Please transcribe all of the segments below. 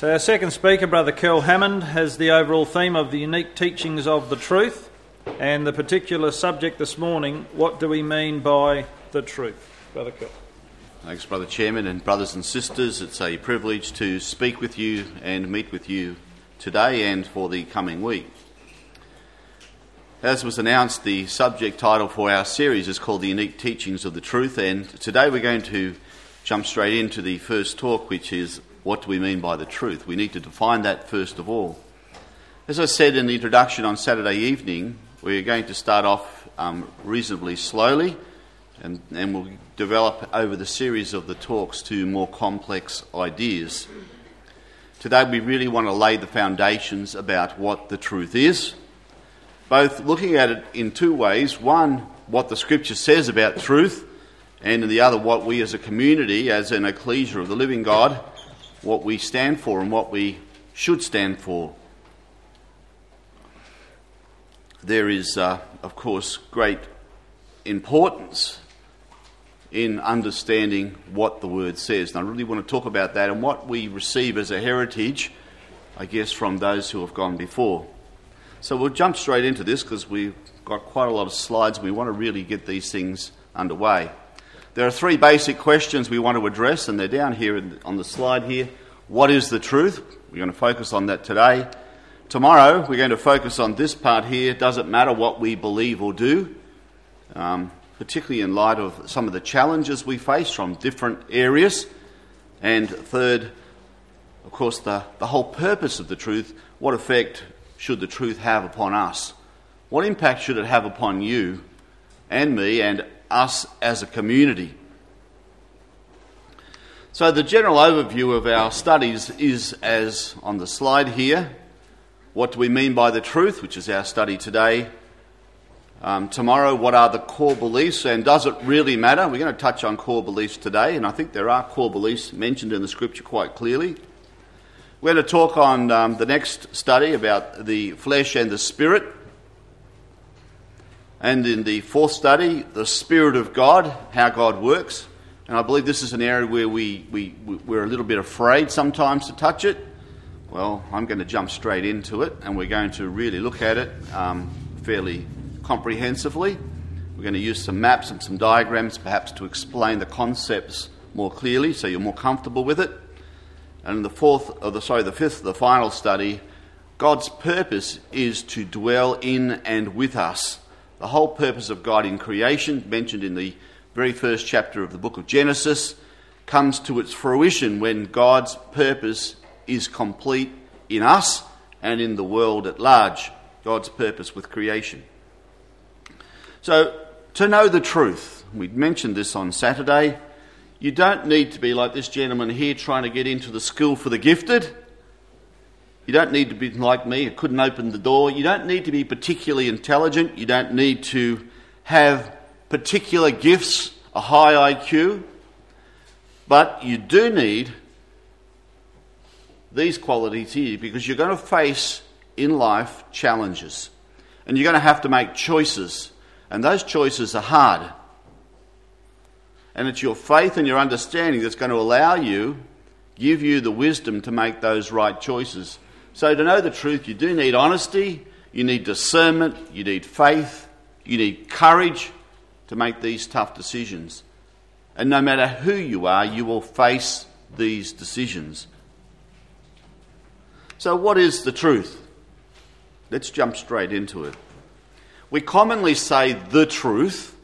So, our second speaker, Brother Kel Hammond, has the overall theme of the unique teachings of the truth and the particular subject this morning what do we mean by the truth? Brother Kel. Thanks, Brother Chairman, and brothers and sisters. It's a privilege to speak with you and meet with you today and for the coming week. As was announced, the subject title for our series is called The Unique Teachings of the Truth, and today we're going to jump straight into the first talk, which is what do we mean by the truth? We need to define that first of all. As I said in the introduction on Saturday evening, we're going to start off um, reasonably slowly and, and we'll develop over the series of the talks to more complex ideas. Today, we really want to lay the foundations about what the truth is, both looking at it in two ways one, what the scripture says about truth, and in the other, what we as a community, as an ecclesia of the living God, what we stand for and what we should stand for. There is, uh, of course, great importance in understanding what the word says. And I really want to talk about that and what we receive as a heritage, I guess, from those who have gone before. So we'll jump straight into this because we've got quite a lot of slides we want to really get these things underway. There are three basic questions we want to address, and they're down here on the slide here. What is the truth? We're going to focus on that today. Tomorrow, we're going to focus on this part here. Does it matter what we believe or do? Um, particularly in light of some of the challenges we face from different areas. And third, of course, the, the whole purpose of the truth what effect should the truth have upon us? What impact should it have upon you and me and us as a community? So, the general overview of our studies is as on the slide here. What do we mean by the truth, which is our study today? Um, tomorrow, what are the core beliefs and does it really matter? We're going to touch on core beliefs today, and I think there are core beliefs mentioned in the scripture quite clearly. We're going to talk on um, the next study about the flesh and the spirit. And in the fourth study, the Spirit of God, how God works. And I believe this is an area where we, we, we're a little bit afraid sometimes to touch it. Well, I'm going to jump straight into it, and we're going to really look at it um, fairly comprehensively. We're going to use some maps and some diagrams perhaps to explain the concepts more clearly so you're more comfortable with it. And in the fourth, or the, sorry, the fifth, the final study, God's purpose is to dwell in and with us. The whole purpose of God in creation, mentioned in the very first chapter of the book of Genesis, comes to its fruition when God's purpose is complete in us and in the world at large. God's purpose with creation. So, to know the truth, we mentioned this on Saturday, you don't need to be like this gentleman here trying to get into the school for the gifted. You don't need to be like me, who couldn't open the door. You don't need to be particularly intelligent. You don't need to have particular gifts, a high IQ. But you do need these qualities here because you're going to face in life challenges and you're going to have to make choices. And those choices are hard. And it's your faith and your understanding that's going to allow you, give you the wisdom to make those right choices. So, to know the truth, you do need honesty, you need discernment, you need faith, you need courage to make these tough decisions. And no matter who you are, you will face these decisions. So, what is the truth? Let's jump straight into it. We commonly say the truth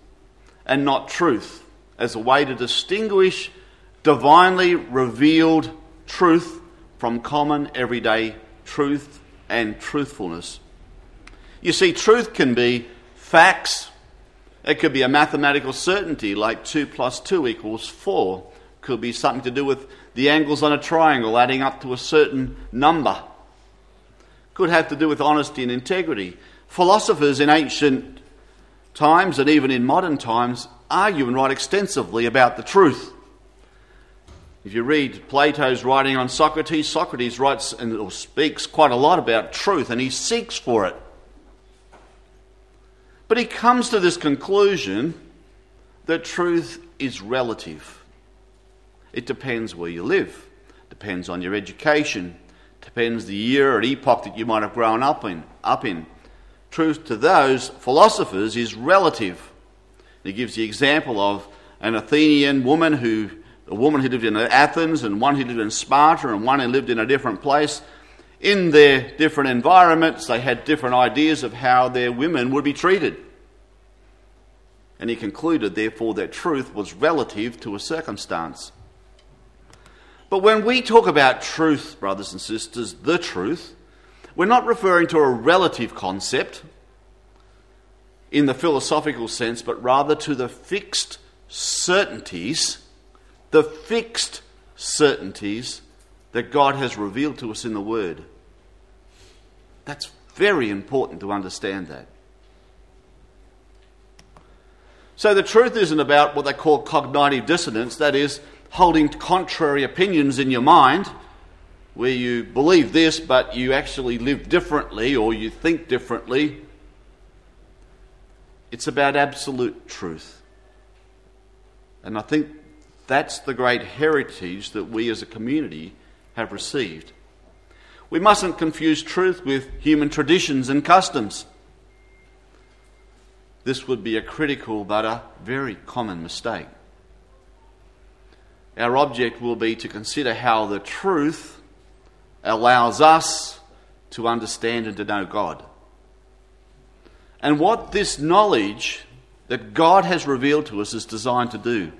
and not truth as a way to distinguish divinely revealed truth from common everyday truth and truthfulness. You see, truth can be facts, it could be a mathematical certainty like 2 plus 2 equals 4, could be something to do with the angles on a triangle adding up to a certain number, could have to do with honesty and integrity. Philosophers in ancient times and even in modern times argue and write extensively about the truth. If you read Plato's writing on Socrates, Socrates writes and or speaks quite a lot about truth and he seeks for it. But he comes to this conclusion that truth is relative. It depends where you live, depends on your education, Depends the year or epoch that you might have grown up in. Up in. Truth to those philosophers is relative. He gives the example of an Athenian woman who, a woman who lived in Athens and one who lived in Sparta and one who lived in a different place. In their different environments, they had different ideas of how their women would be treated. And he concluded, therefore, that truth was relative to a circumstance. But when we talk about truth, brothers and sisters, the truth, we're not referring to a relative concept in the philosophical sense, but rather to the fixed certainties, the fixed certainties that God has revealed to us in the Word. That's very important to understand that. So the truth isn't about what they call cognitive dissonance, that is, holding contrary opinions in your mind, where you believe this but you actually live differently or you think differently. It's about absolute truth. And I think that's the great heritage that we as a community have received. We mustn't confuse truth with human traditions and customs. This would be a critical but a very common mistake. Our object will be to consider how the truth allows us to understand and to know God. And what this knowledge that God has revealed to us is designed to do.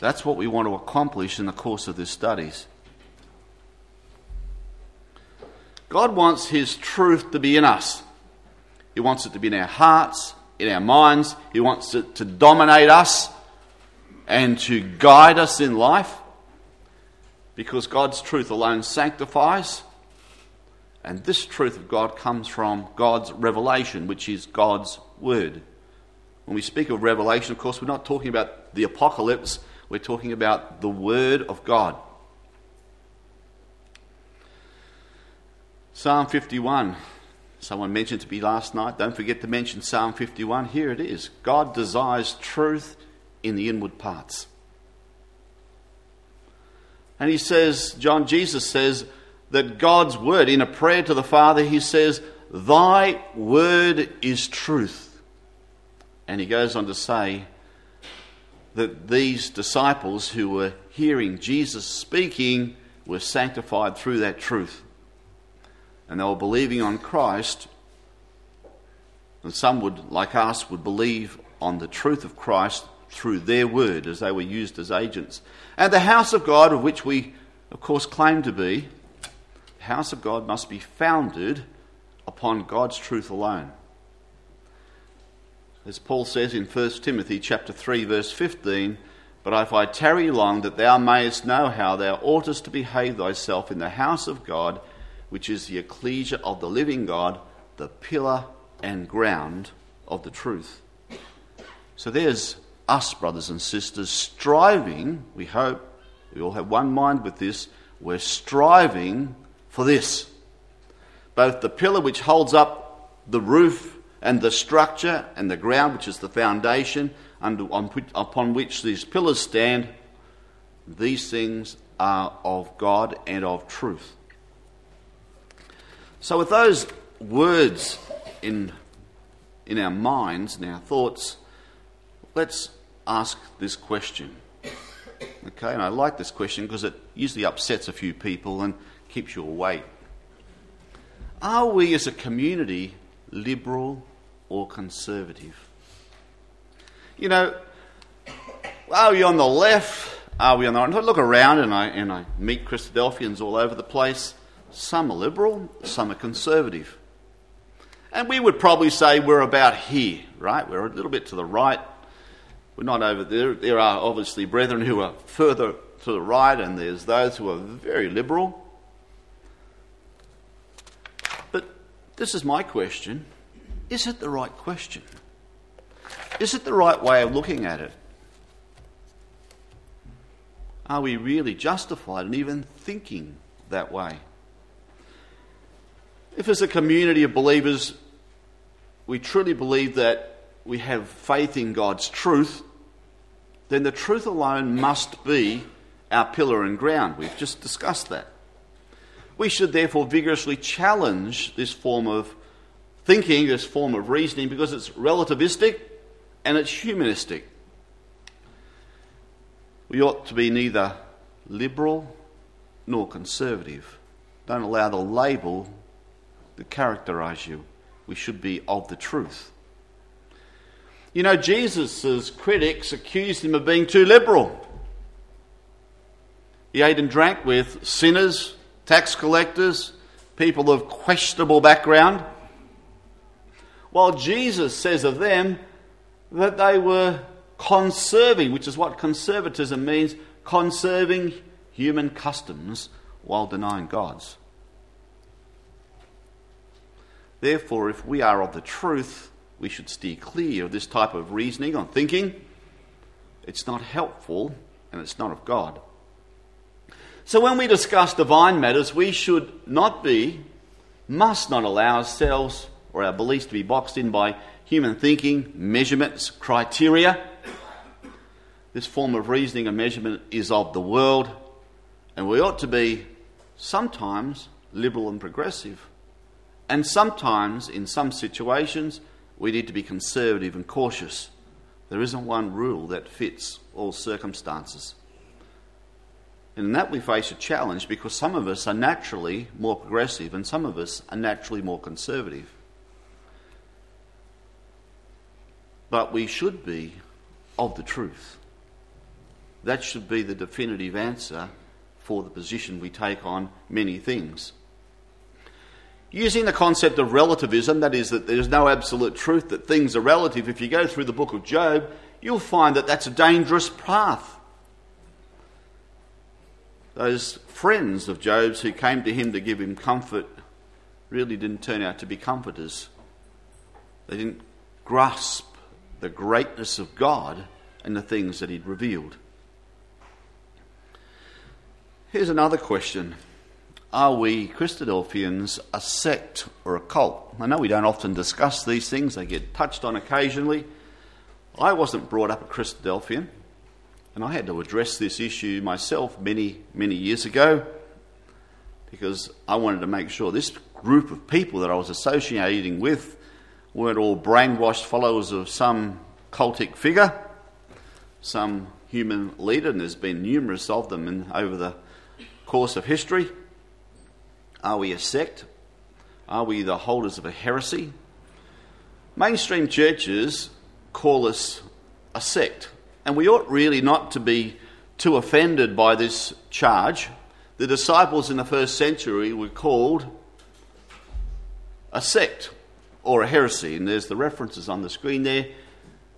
That's what we want to accomplish in the course of this studies. God wants His truth to be in us. He wants it to be in our hearts, in our minds. He wants it to dominate us and to guide us in life because God's truth alone sanctifies. And this truth of God comes from God's revelation, which is God's word. When we speak of revelation, of course, we're not talking about the apocalypse, we're talking about the word of God. Psalm 51. Someone mentioned to me last night. Don't forget to mention Psalm 51. Here it is God desires truth in the inward parts. And he says, John Jesus says, that God's word, in a prayer to the Father, he says, Thy word is truth. And he goes on to say that these disciples who were hearing Jesus speaking were sanctified through that truth and they were believing on Christ. And some would, like us, would believe on the truth of Christ through their word as they were used as agents. And the house of God, of which we, of course, claim to be, the house of God must be founded upon God's truth alone. As Paul says in 1 Timothy chapter 3 verse 15, but if I tarry long that thou mayest know how thou oughtest to behave thyself in the house of God, which is the ecclesia of the living God, the pillar and ground of the truth. So there's us, brothers and sisters, striving, we hope, we all have one mind with this, we're striving for this. Both the pillar which holds up the roof and the structure, and the ground which is the foundation under, on, upon which these pillars stand, these things are of God and of truth. So, with those words in, in our minds and our thoughts, let's ask this question. Okay, and I like this question because it usually upsets a few people and keeps you awake. Are we as a community liberal or conservative? You know, are we on the left? Are we on the right? I look around and I, and I meet Christadelphians all over the place. Some are liberal, some are conservative. And we would probably say we're about here, right? We're a little bit to the right. We're not over there. There are obviously brethren who are further to the right, and there's those who are very liberal. But this is my question Is it the right question? Is it the right way of looking at it? Are we really justified in even thinking that way? If, as a community of believers, we truly believe that we have faith in God's truth, then the truth alone must be our pillar and ground. We've just discussed that. We should therefore vigorously challenge this form of thinking, this form of reasoning, because it's relativistic and it's humanistic. We ought to be neither liberal nor conservative. Don't allow the label to characterize you. We should be of the truth. You know, Jesus' critics accused him of being too liberal. He ate and drank with sinners, tax collectors, people of questionable background. While Jesus says of them that they were conserving, which is what conservatism means conserving human customs while denying God's. Therefore, if we are of the truth, we should steer clear of this type of reasoning or thinking. It's not helpful and it's not of God. So, when we discuss divine matters, we should not be, must not allow ourselves or our beliefs to be boxed in by human thinking, measurements, criteria. This form of reasoning and measurement is of the world, and we ought to be sometimes liberal and progressive. And sometimes, in some situations, we need to be conservative and cautious. There isn't one rule that fits all circumstances. And in that we face a challenge because some of us are naturally more progressive and some of us are naturally more conservative. But we should be of the truth. That should be the definitive answer for the position we take on many things. Using the concept of relativism, that is, that there's no absolute truth, that things are relative, if you go through the book of Job, you'll find that that's a dangerous path. Those friends of Job's who came to him to give him comfort really didn't turn out to be comforters. They didn't grasp the greatness of God and the things that He'd revealed. Here's another question Are we Christadelphians a sect or a cult? I know we don't often discuss these things, they get touched on occasionally. I wasn't brought up a Christadelphian, and I had to address this issue myself many, many years ago because I wanted to make sure this group of people that I was associating with weren't all brainwashed followers of some cultic figure, some human leader, and there's been numerous of them in, over the course of history. Are we a sect? Are we the holders of a heresy? Mainstream churches call us a sect, and we ought really not to be too offended by this charge. The disciples in the first century were called a sect or a heresy, and there's the references on the screen there.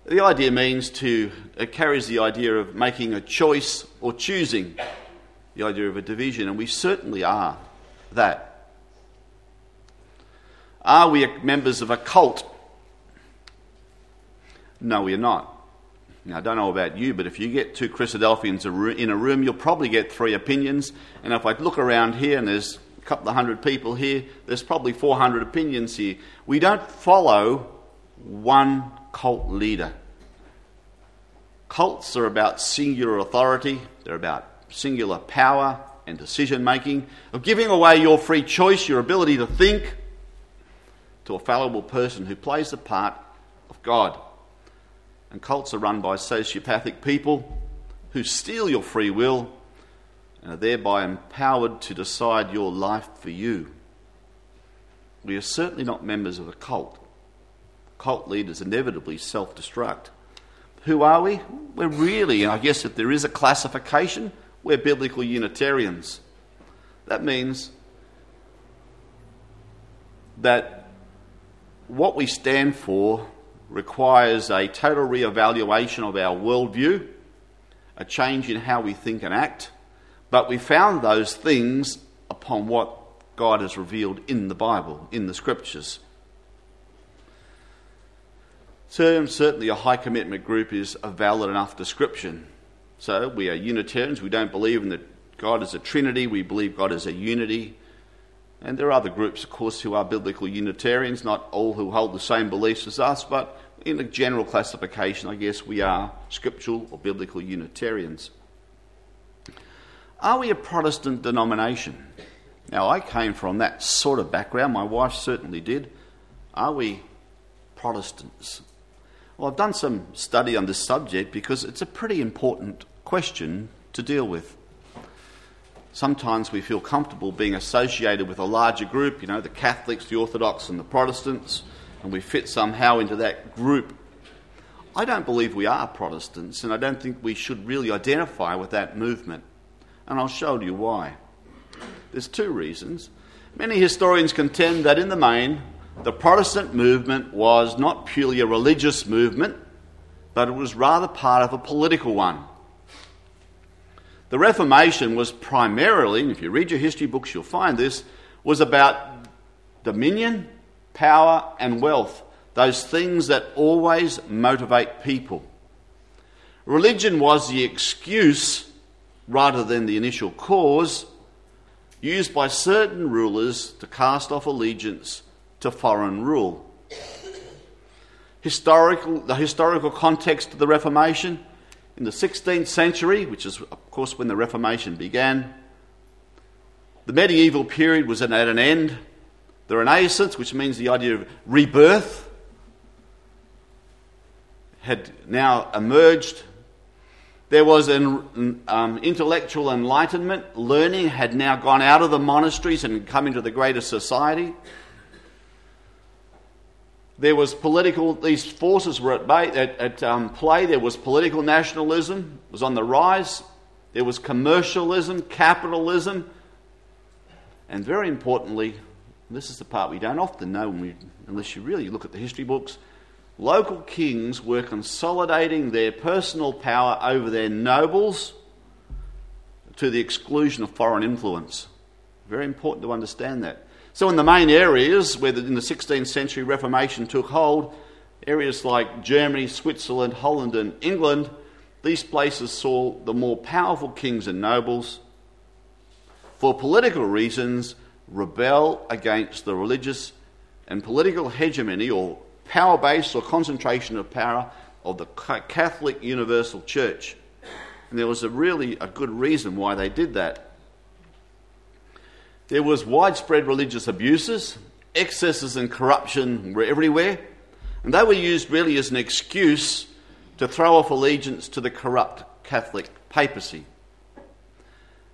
The idea means to, it carries the idea of making a choice or choosing, the idea of a division, and we certainly are that. Are we members of a cult? No, we are not. Now, I don't know about you, but if you get two Christadelphians in a room, you'll probably get three opinions. And if I look around here and there's a couple of hundred people here, there's probably 400 opinions here. We don't follow one cult leader. Cults are about singular authority, they're about singular power and decision making, of giving away your free choice, your ability to think, to a fallible person who plays the part of God. And cults are run by sociopathic people who steal your free will and are thereby empowered to decide your life for you. We are certainly not members of a cult. Cult leaders inevitably self destruct. Who are we? We're really, I guess if there is a classification, we're biblical Unitarians. That means that what we stand for requires a total re-evaluation of our worldview, a change in how we think and act, but we found those things upon what God has revealed in the Bible, in the Scriptures. So, certainly, a high commitment group is a valid enough description. So, we are Unitarians. We don't believe in that God is a Trinity. We believe God is a unity. And there are other groups, of course, who are biblical Unitarians, not all who hold the same beliefs as us, but in a general classification, I guess we are scriptural or biblical Unitarians. Are we a Protestant denomination? Now, I came from that sort of background, my wife certainly did. Are we Protestants? Well, I've done some study on this subject because it's a pretty important question to deal with. Sometimes we feel comfortable being associated with a larger group, you know, the Catholics, the Orthodox, and the Protestants, and we fit somehow into that group. I don't believe we are Protestants, and I don't think we should really identify with that movement. And I'll show you why. There's two reasons. Many historians contend that in the main, the Protestant movement was not purely a religious movement, but it was rather part of a political one. The Reformation was primarily, and if you read your history books, you'll find this, was about dominion, power, and wealth. Those things that always motivate people. Religion was the excuse rather than the initial cause used by certain rulers to cast off allegiance to foreign rule. Historical, the historical context of the Reformation in the 16th century, which is, of course, when the Reformation began, the medieval period was at an end. The Renaissance, which means the idea of rebirth, had now emerged. There was an um, intellectual enlightenment. Learning had now gone out of the monasteries and come into the greater society. There was political, these forces were at, bay, at, at um, play. There was political nationalism, was on the rise. There was commercialism, capitalism, and very importantly, this is the part we don't often know we, unless you really look at the history books. Local kings were consolidating their personal power over their nobles to the exclusion of foreign influence. Very important to understand that. So, in the main areas where the, in the 16th century Reformation took hold, areas like Germany, Switzerland, Holland, and England, these places saw the more powerful kings and nobles, for political reasons, rebel against the religious and political hegemony or power base or concentration of power of the Catholic Universal Church. And there was a really a good reason why they did that. There was widespread religious abuses, excesses and corruption were everywhere, and they were used really as an excuse to throw off allegiance to the corrupt Catholic papacy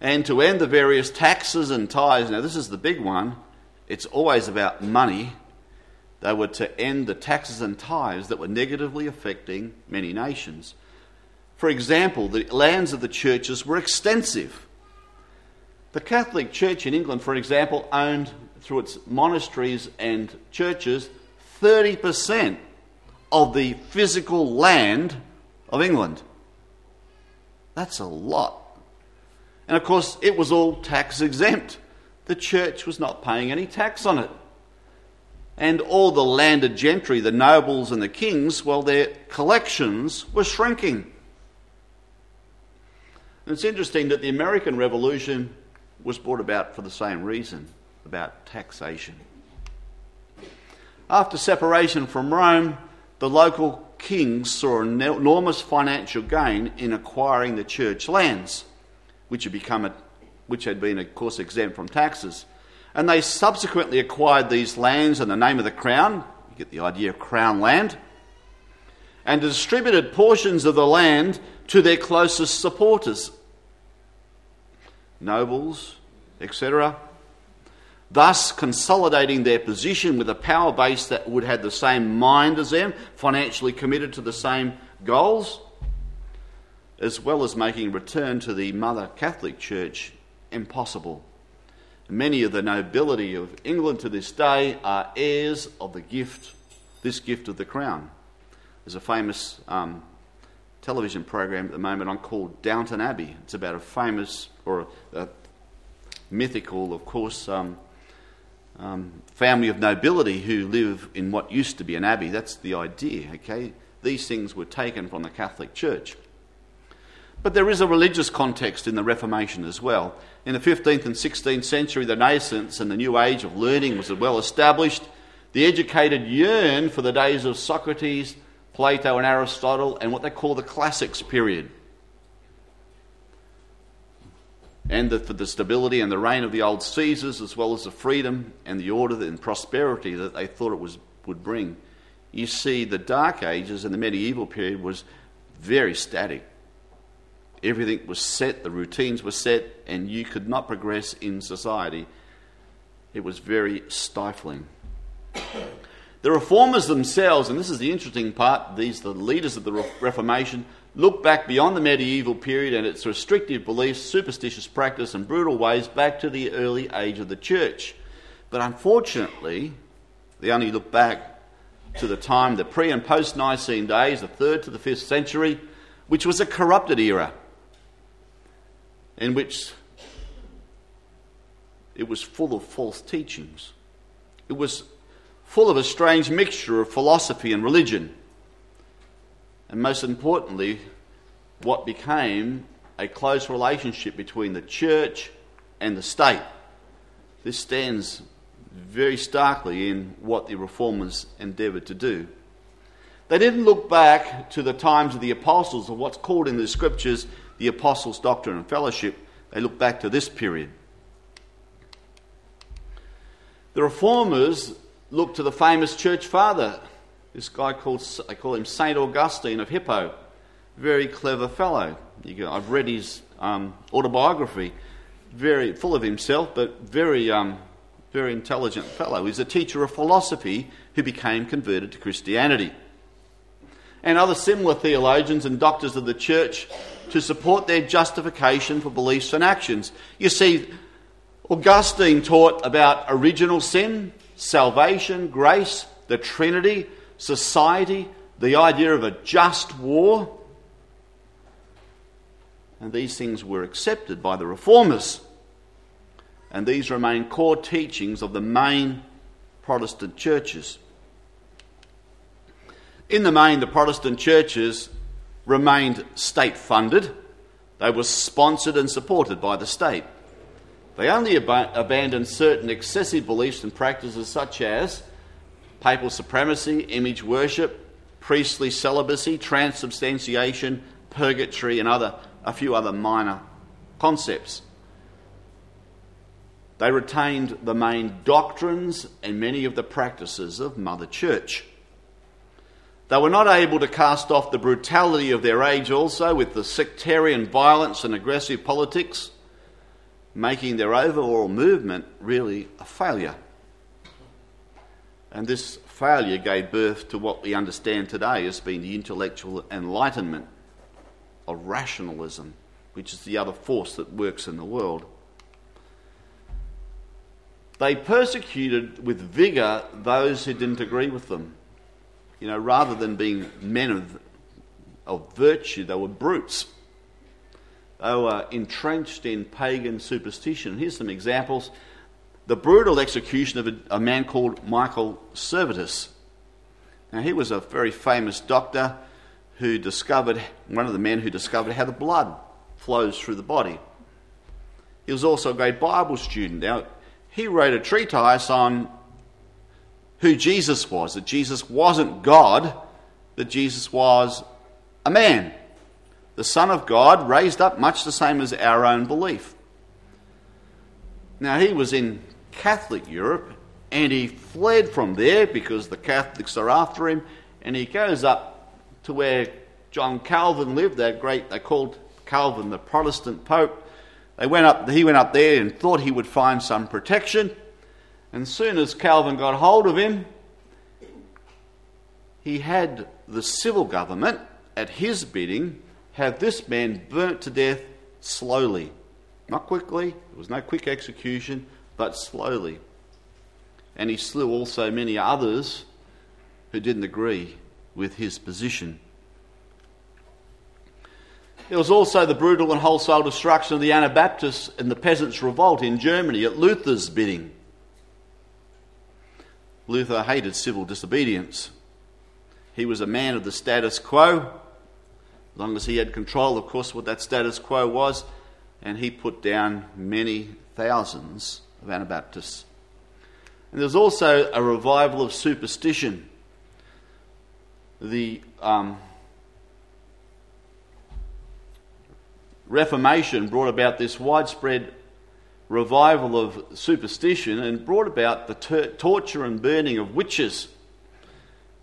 and to end the various taxes and tithes. Now, this is the big one. It's always about money. They were to end the taxes and tithes that were negatively affecting many nations. For example, the lands of the churches were extensive. The Catholic Church in England, for example, owned through its monasteries and churches 30% of the physical land of England. That's a lot. And of course, it was all tax exempt. The church was not paying any tax on it. And all the landed gentry, the nobles and the kings, well, their collections were shrinking. And it's interesting that the American Revolution was brought about for the same reason about taxation. After separation from Rome, the local kings saw an enormous financial gain in acquiring the church lands, which had, become a, which had been, of course, exempt from taxes. And they subsequently acquired these lands in the name of the crown. You get the idea of crown land. And distributed portions of the land to their closest supporters nobles, etc., thus consolidating their position with a power base that would have the same mind as them, financially committed to the same goals, as well as making return to the Mother Catholic Church impossible. Many of the nobility of England to this day are heirs of the gift, this gift of the crown. There's a famous um, television program at the moment on called Downton Abbey. It's about a famous or a, a mythical, of course, um, um, family of nobility who live in what used to be an abbey. That's the idea, okay? These things were taken from the Catholic Church. But there is a religious context in the Reformation as well. In the 15th and 16th century, the Renaissance and the new age of learning was well established. The educated yearned for the days of Socrates, Plato, and Aristotle, and what they call the classics period. and the, for the stability and the reign of the old Caesars, as well as the freedom and the order and prosperity that they thought it was, would bring. You see, the Dark Ages and the medieval period was very static. Everything was set, the routines were set, and you could not progress in society. It was very stifling. The reformers themselves, and this is the interesting part, these the leaders of the Reformation, look back beyond the medieval period and its restrictive beliefs, superstitious practice, and brutal ways back to the early age of the church. But unfortunately, they only look back to the time, the pre and post Nicene days, the third to the fifth century, which was a corrupted era in which it was full of false teachings. It was full of a strange mixture of philosophy and religion. And most importantly, what became a close relationship between the church and the state. This stands very starkly in what the reformers endeavoured to do. They didn't look back to the times of the apostles, or what's called in the scriptures the apostles' doctrine and fellowship. They look back to this period. The reformers look to the famous church father, this guy called, I call him St. Augustine of Hippo. Very clever fellow. Go, I've read his um, autobiography, very full of himself, but very, um, very intelligent fellow. He's a teacher of philosophy who became converted to Christianity. And other similar theologians and doctors of the church to support their justification for beliefs and actions. You see, Augustine taught about original sin, salvation, grace, the Trinity, society, the idea of a just war. And these things were accepted by the reformers. And these remain core teachings of the main Protestant churches. In the main, the Protestant churches remained state funded, they were sponsored and supported by the state. They only ab- abandoned certain excessive beliefs and practices such as papal supremacy, image worship, priestly celibacy, transubstantiation, purgatory, and other, a few other minor concepts. They retained the main doctrines and many of the practices of Mother Church. They were not able to cast off the brutality of their age also with the sectarian violence and aggressive politics, making their overall movement really a failure. And this failure gave birth to what we understand today as being the intellectual enlightenment of rationalism, which is the other force that works in the world. They persecuted with vigour those who didn't agree with them. You know, rather than being men of, of virtue, they were brutes. They were entrenched in pagan superstition. Here's some examples the brutal execution of a, a man called Michael Servetus. Now, he was a very famous doctor who discovered, one of the men who discovered how the blood flows through the body. He was also a great Bible student. Now, he wrote a treatise on who Jesus was that Jesus wasn't God, that Jesus was a man, the Son of God, raised up much the same as our own belief. Now, he was in Catholic Europe, and he fled from there because the Catholics are after him, and he goes up to where John Calvin lived, that great, they called Calvin the Protestant Pope. They went up, he went up there and thought he would find some protection. And soon as Calvin got hold of him, he had the civil government, at his bidding, have this man burnt to death slowly. Not quickly, there was no quick execution, but slowly. And he slew also many others who didn't agree with his position. There was also the brutal and wholesale destruction of the Anabaptists and the Peasants' Revolt in Germany at Luther's bidding. Luther hated civil disobedience. He was a man of the status quo, as long as he had control, of course, what that status quo was, and he put down many thousands of Anabaptists. And there's also a revival of superstition. The um, Reformation brought about this widespread revival of superstition and brought about the ter- torture and burning of witches.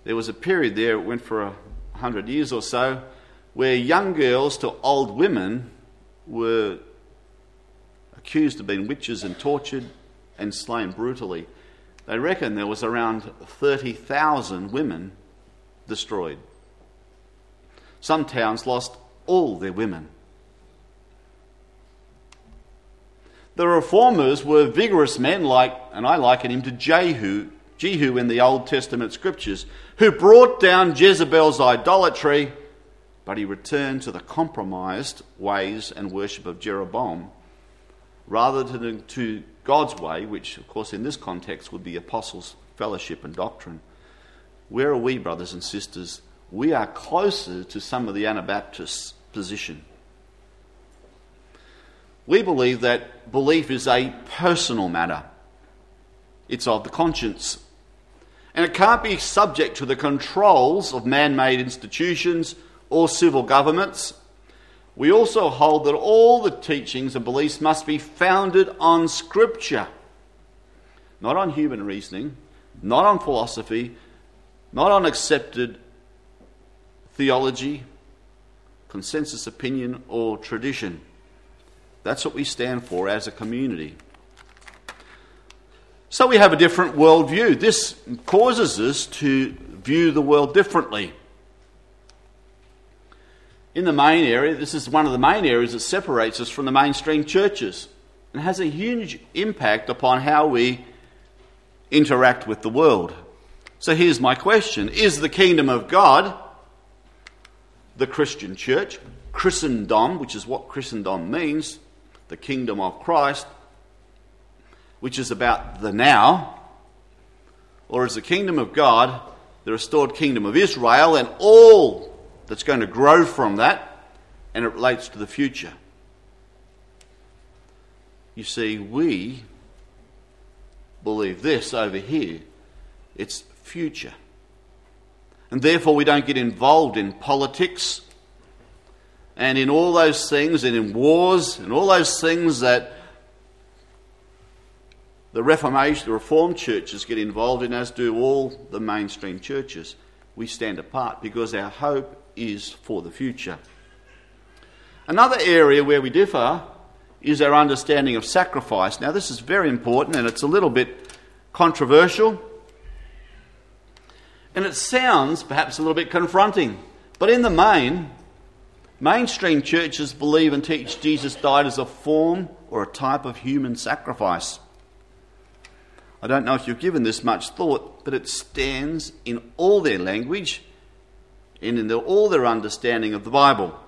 There was a period there, it went for a hundred years or so, where young girls to old women were accused of being witches and tortured and slain brutally. They reckon there was around 30,000 women destroyed. Some towns lost all their women. The reformers were vigorous men like, and I liken him to Jehu, Jehu in the Old Testament scriptures, who brought down Jezebel's idolatry, but he returned to the compromised ways and worship of Jeroboam rather than to God's way, which, of course, in this context would be apostles' fellowship and doctrine. Where are we, brothers and sisters? We are closer to some of the Anabaptists' position. We believe that belief is a personal matter, it's of the conscience. And it can't be subject to the controls of man made institutions or civil governments. We also hold that all the teachings and beliefs must be founded on Scripture, not on human reasoning, not on philosophy, not on accepted theology, consensus opinion, or tradition. That's what we stand for as a community. So we have a different worldview. This causes us to view the world differently. In the main area, this is one of the main areas that separates us from the mainstream churches and has a huge impact upon how we interact with the world. So here's my question Is the kingdom of God the Christian church, Christendom, which is what Christendom means, the kingdom of Christ, which is about the now, or is the kingdom of God the restored kingdom of Israel and all that's going to grow from that, and it relates to the future. You see, we believe this over here it's future. And therefore, we don't get involved in politics and in all those things, and in wars, and all those things that the Reformation, the Reformed churches get involved in, as do all the mainstream churches. We stand apart because our hope is for the future. Another area where we differ is our understanding of sacrifice. Now, this is very important and it's a little bit controversial. And it sounds perhaps a little bit confronting. But in the main, Mainstream churches believe and teach Jesus died as a form or a type of human sacrifice. I don't know if you've given this much thought, but it stands in all their language and in all their understanding of the Bible.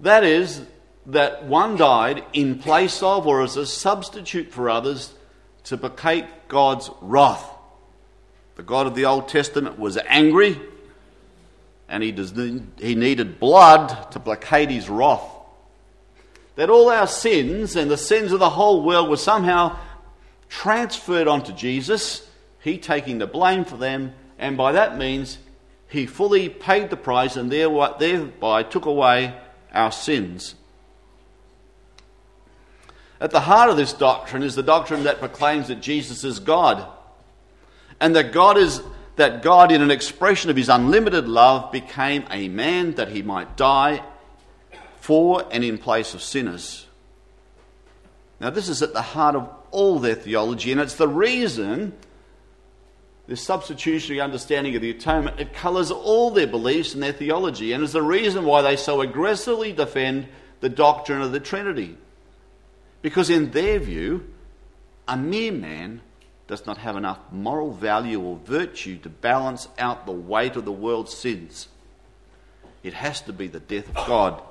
That is, that one died in place of or as a substitute for others to placate God's wrath. The God of the Old Testament was angry and he, does, he needed blood to placate his wrath. That all our sins and the sins of the whole world were somehow transferred onto Jesus, he taking the blame for them, and by that means he fully paid the price and thereby took away our sins. At the heart of this doctrine is the doctrine that proclaims that Jesus is God and that God is that God, in an expression of his unlimited love, became a man that he might die for and in place of sinners. Now, this is at the heart of all their theology, and it's the reason this substitutionary understanding of the atonement it colours all their beliefs and their theology, and is the reason why they so aggressively defend the doctrine of the Trinity. Because, in their view, a mere man does not have enough moral value or virtue to balance out the weight of the world's sins. It has to be the death of God.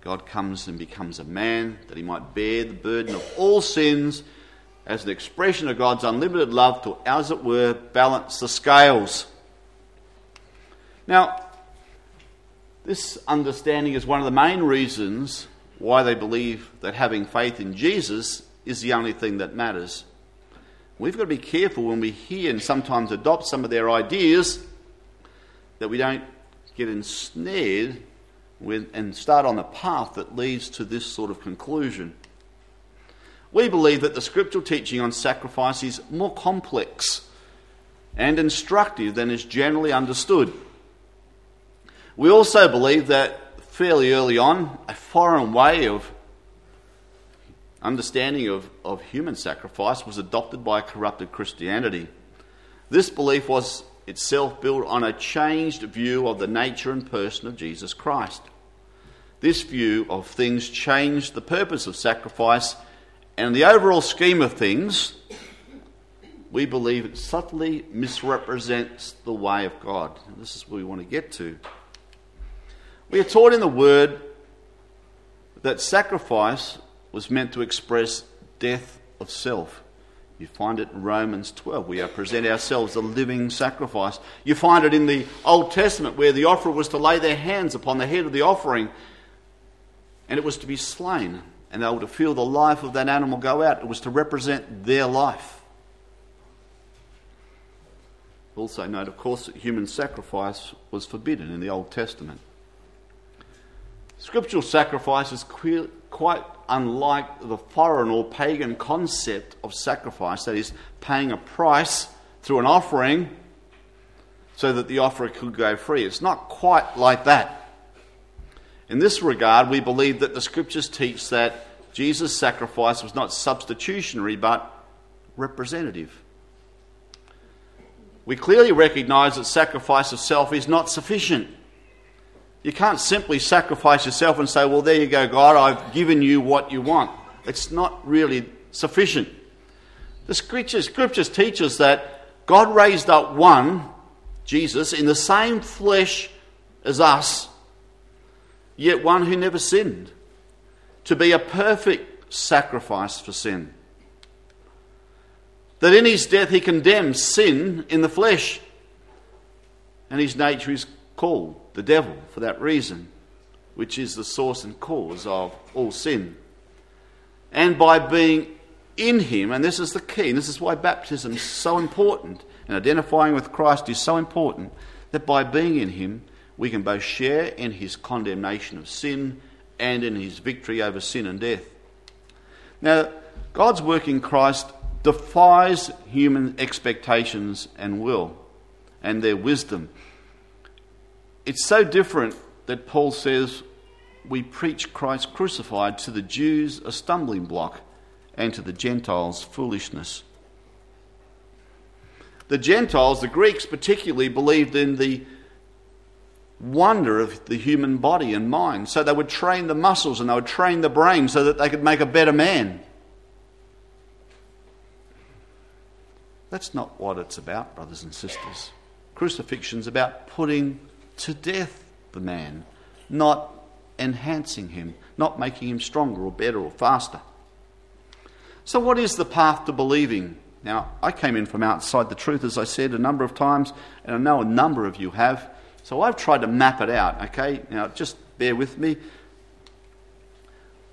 God comes and becomes a man that he might bear the burden of all sins as an expression of God's unlimited love to, as it were, balance the scales. Now, this understanding is one of the main reasons why they believe that having faith in Jesus is the only thing that matters. We've got to be careful when we hear and sometimes adopt some of their ideas that we don't get ensnared with, and start on a path that leads to this sort of conclusion. We believe that the scriptural teaching on sacrifice is more complex and instructive than is generally understood. We also believe that fairly early on, a foreign way of understanding of, of human sacrifice was adopted by corrupted Christianity. This belief was itself built on a changed view of the nature and person of Jesus Christ. This view of things changed the purpose of sacrifice and the overall scheme of things. We believe it subtly misrepresents the way of God. This is where we want to get to. We are taught in the Word that sacrifice was meant to express death of self. You find it in Romans 12. We are present ourselves a living sacrifice. You find it in the Old Testament where the offerer was to lay their hands upon the head of the offering and it was to be slain. And they were to feel the life of that animal go out. It was to represent their life. Also, note, of course, that human sacrifice was forbidden in the Old Testament. Scriptural sacrifice is quite unlike the foreign or pagan concept of sacrifice, that is, paying a price through an offering so that the offerer could go free. It's not quite like that. In this regard, we believe that the scriptures teach that Jesus' sacrifice was not substitutionary but representative. We clearly recognize that sacrifice of self is not sufficient. You can't simply sacrifice yourself and say, Well, there you go, God, I've given you what you want. It's not really sufficient. The scriptures, scriptures teach us that God raised up one, Jesus, in the same flesh as us, yet one who never sinned, to be a perfect sacrifice for sin. That in his death he condemns sin in the flesh, and his nature is called the devil for that reason, which is the source and cause of all sin. And by being in him, and this is the key, and this is why baptism is so important, and identifying with Christ is so important, that by being in him, we can both share in his condemnation of sin and in his victory over sin and death. Now, God's work in Christ defies human expectations and will and their wisdom. It's so different that Paul says we preach Christ crucified to the Jews a stumbling block and to the Gentiles foolishness. The Gentiles, the Greeks particularly, believed in the wonder of the human body and mind. So they would train the muscles and they would train the brain so that they could make a better man. That's not what it's about, brothers and sisters. Crucifixion's about putting to death the man, not enhancing him, not making him stronger or better or faster. So, what is the path to believing? Now, I came in from outside the truth, as I said a number of times, and I know a number of you have. So, I've tried to map it out, okay? Now, just bear with me.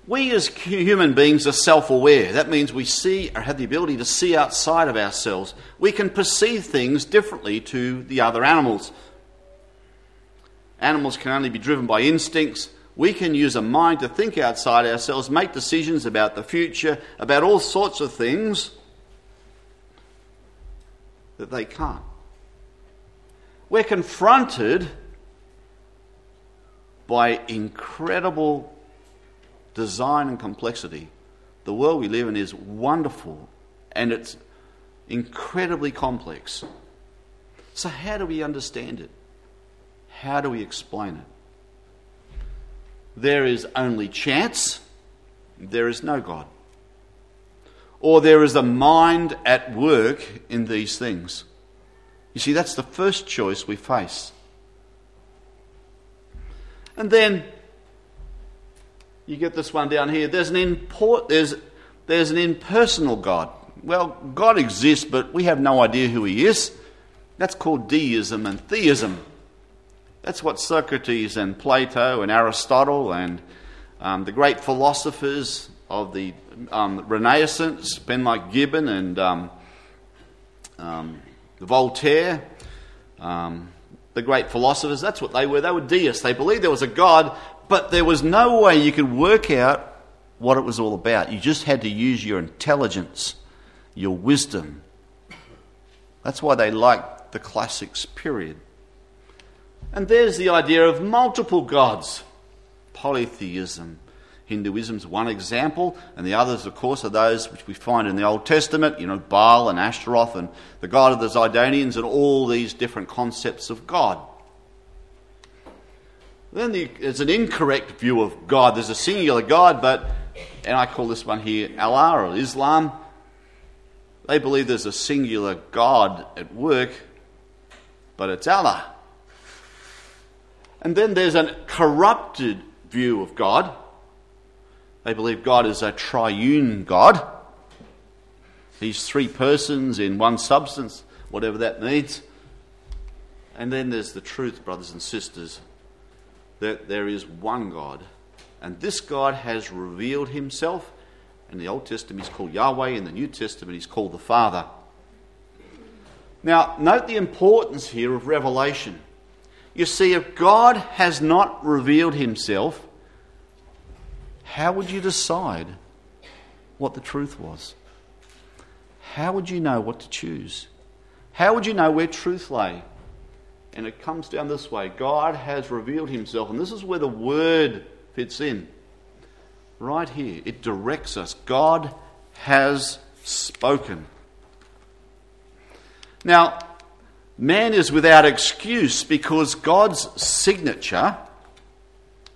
We as human beings are self aware. That means we see or have the ability to see outside of ourselves. We can perceive things differently to the other animals. Animals can only be driven by instincts. We can use a mind to think outside ourselves, make decisions about the future, about all sorts of things that they can't. We're confronted by incredible design and complexity. The world we live in is wonderful and it's incredibly complex. So, how do we understand it? How do we explain it? There is only chance, there is no God. Or there is a mind at work in these things. You see, that's the first choice we face. And then you get this one down here. There's an import, there's, there's an impersonal God. Well, God exists, but we have no idea who he is. That's called deism and theism. That's what Socrates and Plato and Aristotle and um, the great philosophers of the um, Renaissance, men like Gibbon and um, um Voltaire, um, the great philosophers, that's what they were. They were deists. They believed there was a God, but there was no way you could work out what it was all about. You just had to use your intelligence, your wisdom. That's why they liked the classics period. And there's the idea of multiple gods, polytheism. Hinduism's one example, and the others, of course, are those which we find in the Old Testament, you know, Baal and Ashtaroth and the god of the Zidonians and all these different concepts of God. Then the, there's an incorrect view of God. There's a singular God, but, and I call this one here Allah or Islam, they believe there's a singular God at work, but it's Allah. And then there's a corrupted view of God they believe God is a triune God. He's three persons in one substance, whatever that means. And then there's the truth, brothers and sisters, that there is one God. And this God has revealed himself. In the Old Testament, he's called Yahweh. In the New Testament, he's called the Father. Now, note the importance here of revelation. You see, if God has not revealed himself, how would you decide what the truth was? How would you know what to choose? How would you know where truth lay? And it comes down this way God has revealed himself, and this is where the word fits in. Right here, it directs us. God has spoken. Now, man is without excuse because God's signature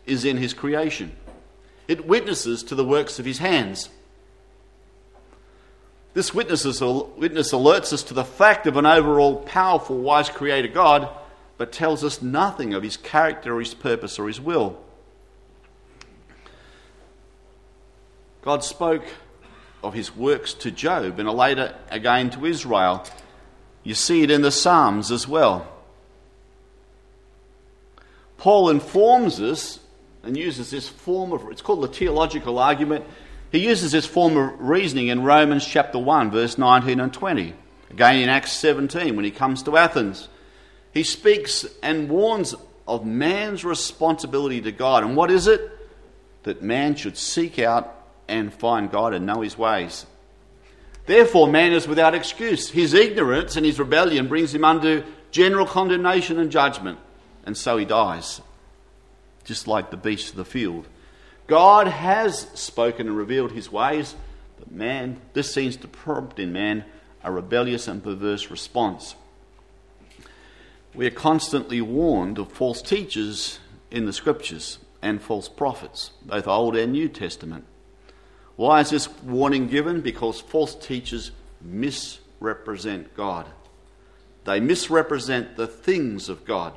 is in his creation. It witnesses to the works of his hands. This witness alerts us to the fact of an overall powerful, wise creator God, but tells us nothing of his character or his purpose or his will. God spoke of his works to Job and later again to Israel. You see it in the Psalms as well. Paul informs us and uses this form of, it's called the theological argument. He uses this form of reasoning in Romans chapter 1, verse 19 and 20. Again in Acts 17, when he comes to Athens. He speaks and warns of man's responsibility to God. And what is it? That man should seek out and find God and know his ways. Therefore, man is without excuse. His ignorance and his rebellion brings him under general condemnation and judgment, and so he dies just like the beasts of the field. God has spoken and revealed his ways, but man, this seems to prompt in man a rebellious and perverse response. We are constantly warned of false teachers in the scriptures and false prophets, both Old and New Testament. Why is this warning given? Because false teachers misrepresent God. They misrepresent the things of God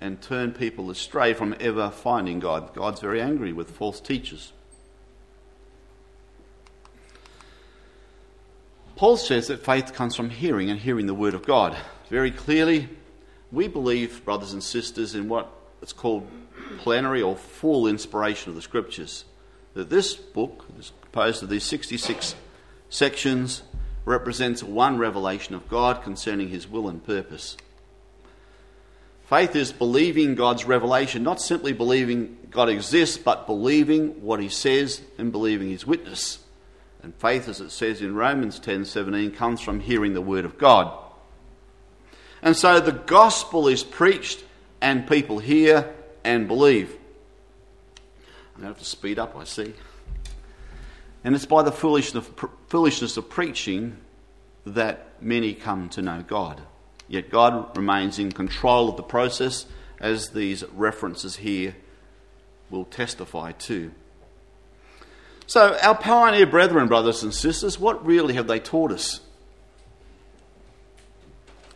and turn people astray from ever finding God. God's very angry with false teachers. Paul says that faith comes from hearing and hearing the Word of God. Very clearly, we believe, brothers and sisters, in what is called plenary or full inspiration of the Scriptures. That this book, composed of these 66 sections, represents one revelation of God concerning His will and purpose. Faith is believing God's revelation, not simply believing God exists, but believing what he says and believing his witness. And faith, as it says in Romans 10:17, comes from hearing the word of God. And so the gospel is preached and people hear and believe. I'm going to have to speed up, I see. And it's by the foolishness of, preaching that many come to know God. Yet God remains in control of the process, as these references here will testify to. So, our pioneer brethren, brothers and sisters, what really have they taught us?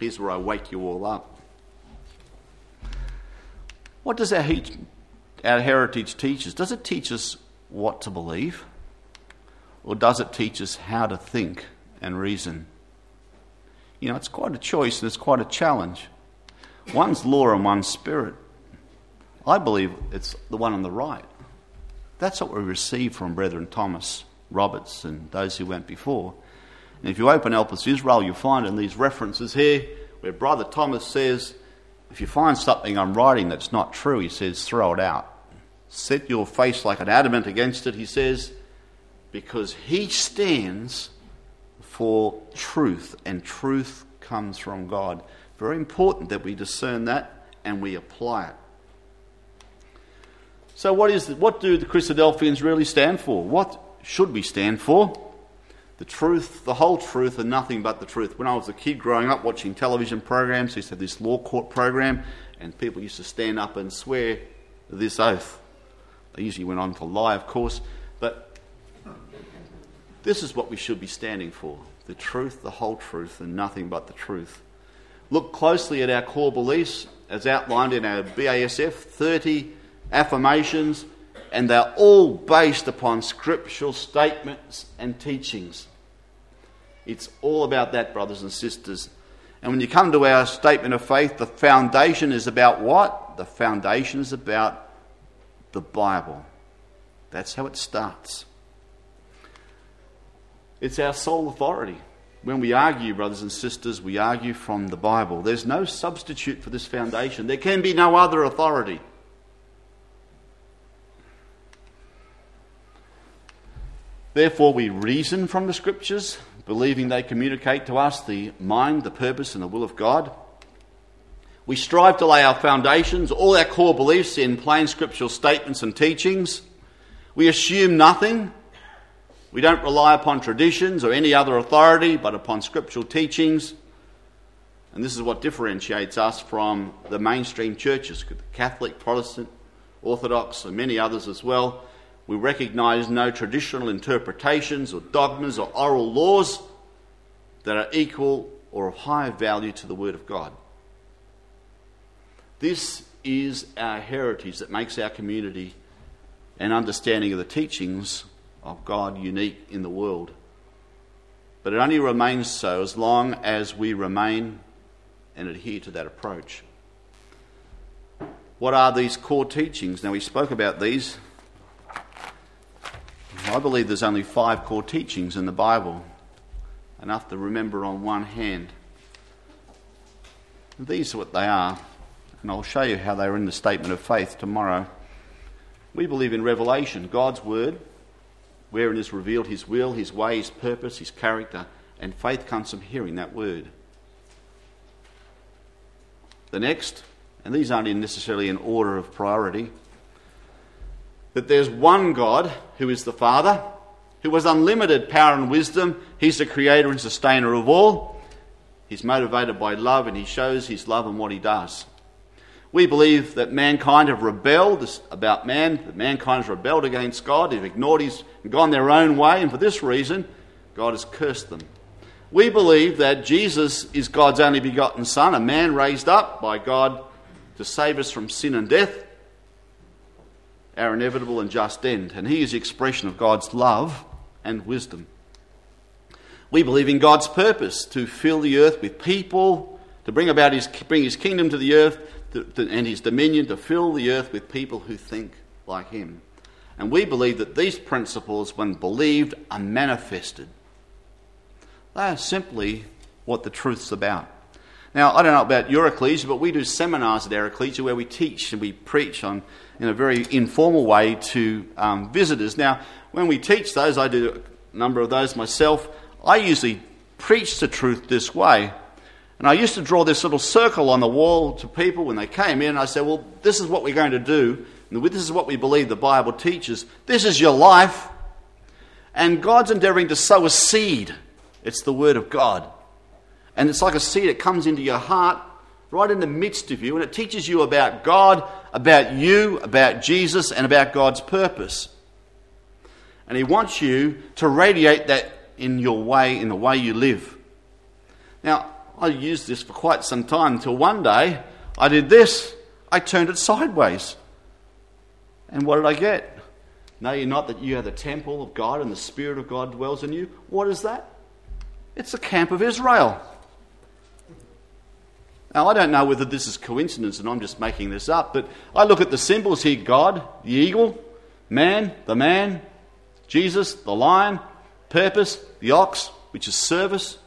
Here's where I wake you all up. What does our, our heritage teaches? Does it teach us what to believe? Or does it teach us how to think and reason? You know, it's quite a choice and it's quite a challenge. One's law and one's spirit. I believe it's the one on the right. That's what we receive from Brethren Thomas, Roberts, and those who went before. And if you open Elpis Israel, you'll find in these references here where Brother Thomas says, if you find something I'm writing that's not true, he says, throw it out. Set your face like an adamant against it, he says, because he stands for truth, and truth comes from God. Very important that we discern that and we apply it. So, what, is what do the Christadelphians really stand for? What should we stand for? The truth, the whole truth, and nothing but the truth. When I was a kid growing up watching television programs, they used to have this law court program, and people used to stand up and swear this oath. They usually went on to lie, of course, but this is what we should be standing for the truth, the whole truth, and nothing but the truth. Look closely at our core beliefs as outlined in our BASF 30 affirmations, and they're all based upon scriptural statements and teachings. It's all about that, brothers and sisters. And when you come to our statement of faith, the foundation is about what? The foundation is about the Bible. That's how it starts. It's our sole authority. When we argue, brothers and sisters, we argue from the Bible. There's no substitute for this foundation. There can be no other authority. Therefore, we reason from the Scriptures, believing they communicate to us the mind, the purpose, and the will of God. We strive to lay our foundations, all our core beliefs, in plain scriptural statements and teachings. We assume nothing we don't rely upon traditions or any other authority, but upon scriptural teachings. And this is what differentiates us from the mainstream churches, Catholic, Protestant, Orthodox, and many others as well. We recognise no traditional interpretations or dogmas or oral laws that are equal or of higher value to the Word of God. This is our heritage that makes our community and understanding of the teachings of God unique in the world. But it only remains so as long as we remain and adhere to that approach. What are these core teachings? Now, we spoke about these. I believe there's only five core teachings in the Bible, enough to remember on one hand. These are what they are, and I'll show you how they are in the statement of faith tomorrow. We believe in revelation, God's word, wherein is revealed his will, his way, his purpose, his character, and faith comes from hearing that word. The next, and these aren't necessarily in order of priority, that there's one God who is the Father, who has unlimited power and wisdom. He's the creator and sustainer of all. He's motivated by love and he shows his love in what he does. We believe that mankind have rebelled about man, that mankind has rebelled against God, they've ignored his, gone their own way, and for this reason, God has cursed them. We believe that Jesus is God's only begotten Son, a man raised up by God to save us from sin and death, our inevitable and just end. And he is the expression of God's love and wisdom. We believe in God's purpose to fill the earth with people, to bring about his, bring his kingdom to the earth, and his dominion to fill the earth with people who think like him. And we believe that these principles, when believed, are manifested. They are simply what the truth's about. Now, I don't know about your ecclesia, but we do seminars at our ecclesia where we teach and we preach on, in a very informal way to um, visitors. Now, when we teach those, I do a number of those myself, I usually preach the truth this way. And I used to draw this little circle on the wall to people when they came in. I said, Well, this is what we're going to do. And this is what we believe the Bible teaches. This is your life. And God's endeavoring to sow a seed. It's the Word of God. And it's like a seed that comes into your heart, right in the midst of you, and it teaches you about God, about you, about Jesus, and about God's purpose. And He wants you to radiate that in your way, in the way you live. Now, I used this for quite some time until one day I did this. I turned it sideways. And what did I get? Know you not that you are the temple of God and the Spirit of God dwells in you? What is that? It's the camp of Israel. Now, I don't know whether this is coincidence and I'm just making this up, but I look at the symbols here God, the eagle, man, the man, Jesus, the lion, purpose, the ox, which is service,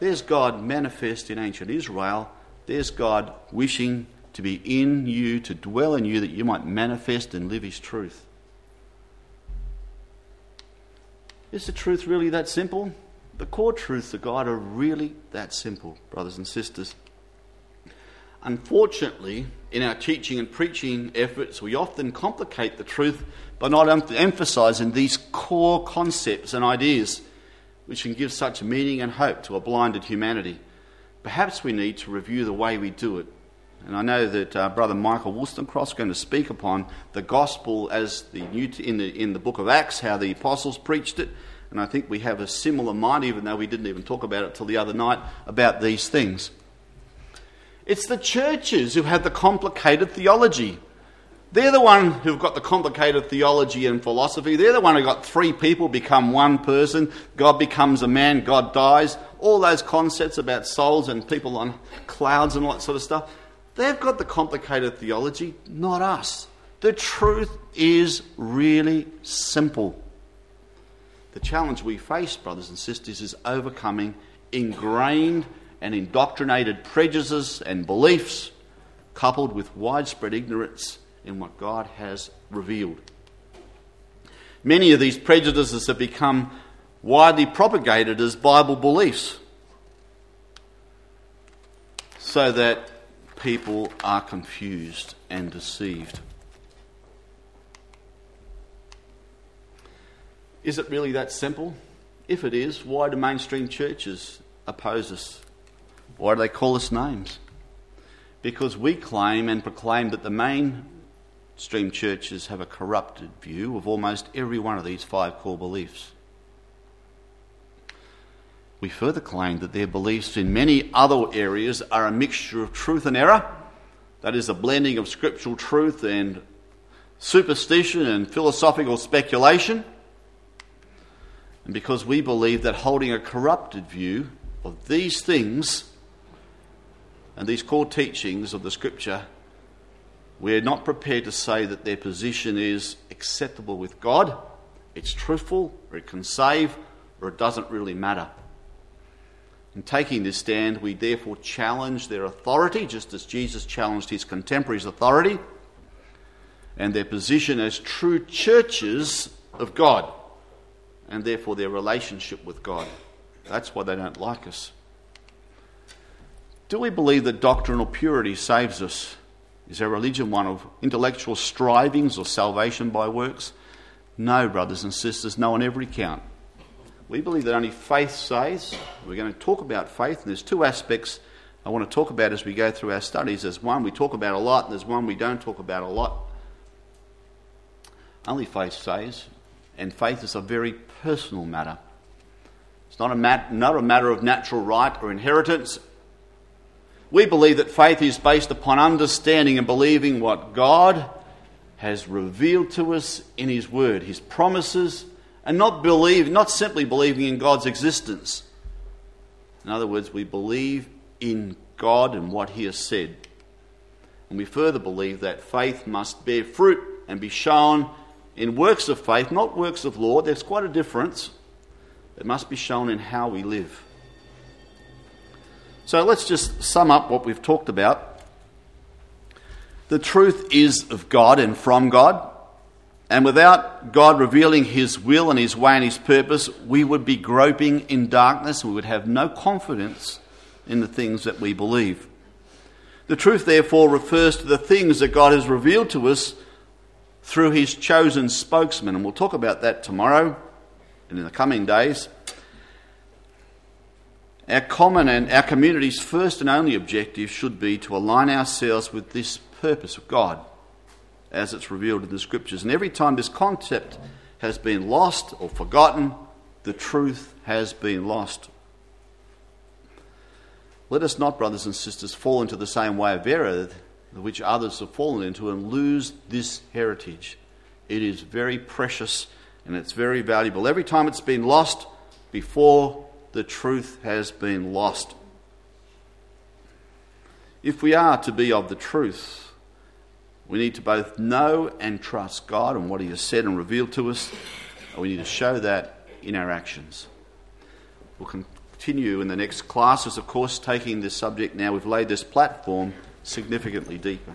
there's God manifest in ancient Israel There's God wishing to be in you, to dwell in you, that you might manifest and live His truth. Is the truth really that simple? The core truths of God are really that simple, brothers and sisters. Unfortunately, in our teaching and preaching efforts, we often complicate the truth by not emphasizing these core concepts and ideas which can give such meaning and hope to a blinded humanity. Perhaps we need to review the way we do it. And I know that uh, Brother Michael Wollstonecroft is going to speak upon the gospel as the new t- in, the, in the book of Acts, how the apostles preached it. And I think we have a similar mind, even though we didn't even talk about it till the other night, about these things. It's the churches who have the complicated theology. They're the one who've got the complicated theology and philosophy. They're the one who got three people become one person. God becomes a man, God dies. All those concepts about souls and people on clouds and all that sort of stuff. They've got the complicated theology, not us. The truth is really simple. The challenge we face, brothers and sisters, is overcoming ingrained and indoctrinated prejudices and beliefs, coupled with widespread ignorance in what God has revealed. Many of these prejudices have become widely propagated as Bible beliefs so that people are confused and deceived. Is it really that simple? If it is, why do mainstream churches oppose us? Why do they call us names? Because we claim and proclaim that the mainstream churches have a corrupted view of almost every one of these five core beliefs. We further claim that their beliefs in many other areas are a mixture of truth and error, that is, a blending of scriptural truth and superstition and philosophical speculation. And because we believe that holding a corrupted view of these things and these core teachings of the Scripture, we're not prepared to say that their position is acceptable with God, it's truthful, or it can save, or it doesn't really matter. In taking this stand, we therefore challenge their authority, just as Jesus challenged his contemporaries' authority, and their position as true churches of God, and therefore their relationship with God. That's why they don't like us. Do we believe that doctrinal purity saves us? Is our religion one of intellectual strivings or salvation by works? No, brothers and sisters, no on every count. We believe that only faith saves. We're going to talk about faith, and there's two aspects I want to talk about as we go through our studies. There's one we talk about a lot, and there's one we don't talk about a lot. Only faith saves, and faith is a very personal matter. It's not a, mat- not a matter of natural right or inheritance. We believe that faith is based upon understanding and believing what God has revealed to us in His Word, His promises, and not believe, not simply believing in God's existence. In other words, we believe in God and what He has said. And we further believe that faith must bear fruit and be shown in works of faith, not works of law. There's quite a difference. It must be shown in how we live. So let's just sum up what we've talked about. The truth is of God and from God. And without God revealing His will and His way and His purpose, we would be groping in darkness. We would have no confidence in the things that we believe. The truth, therefore, refers to the things that God has revealed to us through His chosen spokesman. And we'll talk about that tomorrow and in the coming days. Our common and our community's first and only objective should be to align ourselves with this purpose of God as it's revealed in the scriptures. And every time this concept has been lost or forgotten, the truth has been lost. Let us not, brothers and sisters, fall into the same way of error which others have fallen into and lose this heritage. It is very precious and it's very valuable. Every time it's been lost before the truth has been lost. If we are to be of the truth, we need to both know and trust God and what He has said and revealed to us, and we need to show that in our actions. We'll continue in the next classes, of course, taking this subject now, we've laid this platform significantly deeper.